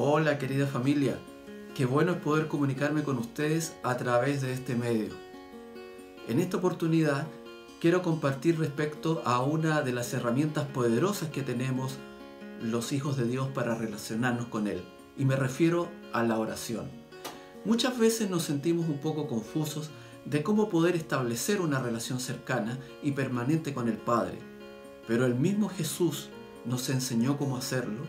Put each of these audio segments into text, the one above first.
Hola querida familia, qué bueno es poder comunicarme con ustedes a través de este medio. En esta oportunidad quiero compartir respecto a una de las herramientas poderosas que tenemos los hijos de Dios para relacionarnos con Él, y me refiero a la oración. Muchas veces nos sentimos un poco confusos de cómo poder establecer una relación cercana y permanente con el Padre, pero el mismo Jesús nos enseñó cómo hacerlo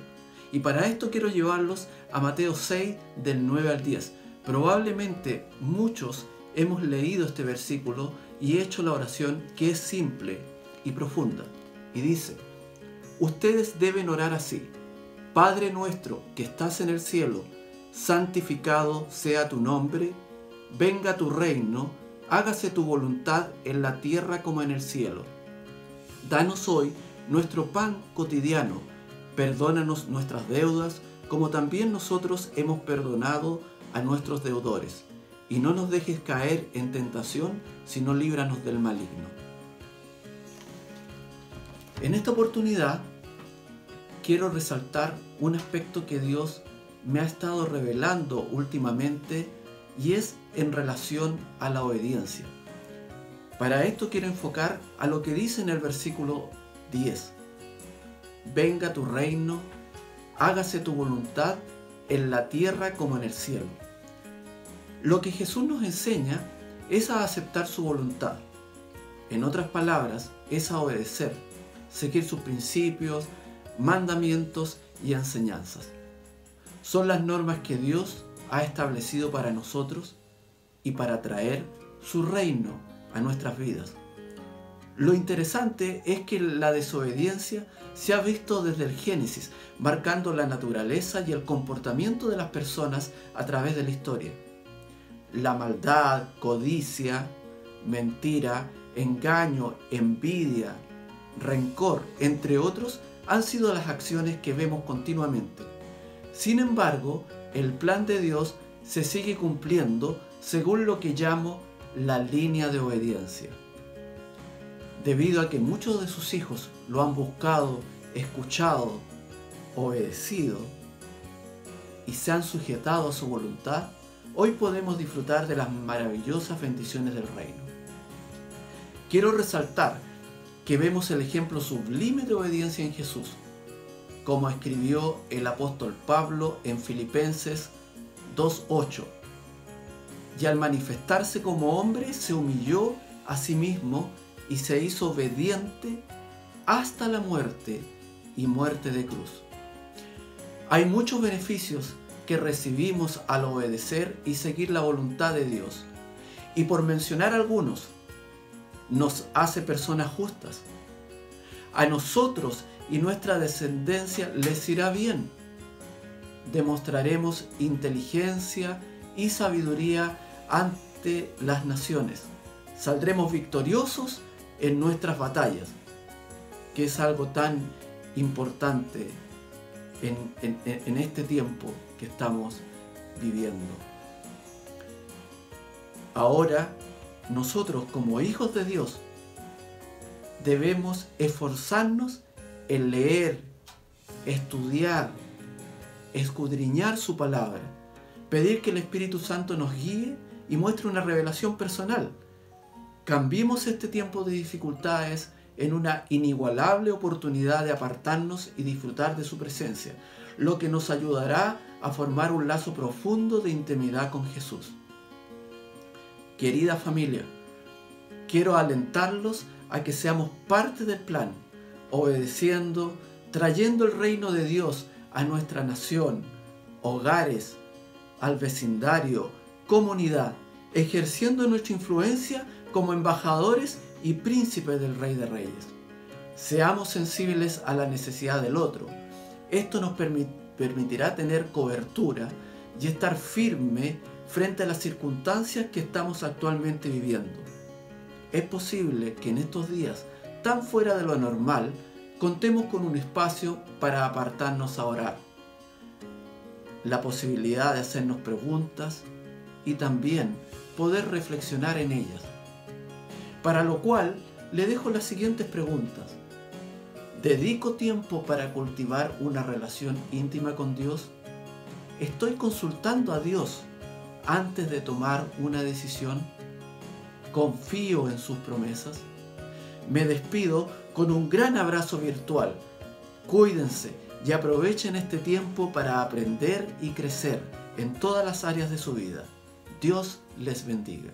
y para esto quiero llevarlos a Mateo 6 del 9 al 10. Probablemente muchos hemos leído este versículo y hecho la oración que es simple y profunda. Y dice, ustedes deben orar así. Padre nuestro que estás en el cielo, santificado sea tu nombre, venga tu reino, hágase tu voluntad en la tierra como en el cielo. Danos hoy nuestro pan cotidiano Perdónanos nuestras deudas, como también nosotros hemos perdonado a nuestros deudores. Y no nos dejes caer en tentación, sino líbranos del maligno. En esta oportunidad quiero resaltar un aspecto que Dios me ha estado revelando últimamente y es en relación a la obediencia. Para esto quiero enfocar a lo que dice en el versículo 10 venga tu reino, hágase tu voluntad en la tierra como en el cielo. Lo que Jesús nos enseña es a aceptar su voluntad. En otras palabras, es a obedecer, seguir sus principios, mandamientos y enseñanzas. Son las normas que Dios ha establecido para nosotros y para traer su reino a nuestras vidas. Lo interesante es que la desobediencia se ha visto desde el Génesis, marcando la naturaleza y el comportamiento de las personas a través de la historia. La maldad, codicia, mentira, engaño, envidia, rencor, entre otros, han sido las acciones que vemos continuamente. Sin embargo, el plan de Dios se sigue cumpliendo según lo que llamo la línea de obediencia debido a que muchos de sus hijos lo han buscado, escuchado, obedecido y se han sujetado a su voluntad, hoy podemos disfrutar de las maravillosas bendiciones del reino. Quiero resaltar que vemos el ejemplo sublime de obediencia en Jesús, como escribió el apóstol Pablo en Filipenses 2.8. Y al manifestarse como hombre se humilló a sí mismo y se hizo obediente hasta la muerte y muerte de cruz. Hay muchos beneficios que recibimos al obedecer y seguir la voluntad de Dios. Y por mencionar algunos, nos hace personas justas. A nosotros y nuestra descendencia les irá bien. Demostraremos inteligencia y sabiduría ante las naciones. Saldremos victoriosos en nuestras batallas, que es algo tan importante en, este tiempo que estamos viviendo. Ahora, nosotros como hijos de Dios, debemos esforzarnos en leer, estudiar, escudriñar su palabra, pedir que el Espíritu Santo nos guíe y muestre una revelación personal Cambiemos este tiempo de dificultades en una inigualable oportunidad de apartarnos y disfrutar de su presencia, lo que nos ayudará a formar un lazo profundo de intimidad con Jesús. Querida familia, quiero alentarlos a que seamos parte del plan, obedeciendo, trayendo el reino de Dios a nuestra nación, hogares, al vecindario, comunidad, ejerciendo nuestra influencia como embajadores y príncipes del Rey de Reyes. Seamos sensibles a la necesidad del otro. Esto nos permitirá tener cobertura y estar firme frente a las circunstancias que estamos actualmente viviendo. Es posible que en estos días tan fuera de lo normal contemos con un espacio para apartarnos a orar. La posibilidad de hacernos preguntas y también poder reflexionar en ellas. Para lo cual le dejo las siguientes preguntas. ¿Dedico tiempo para cultivar una relación íntima con Dios? ¿Estoy consultando a Dios antes de tomar una decisión? ¿Confío en sus promesas? Me despido con un gran abrazo virtual. Cuídense y aprovechen este tiempo para aprender y crecer en todas las áreas de su vida. Dios les bendiga.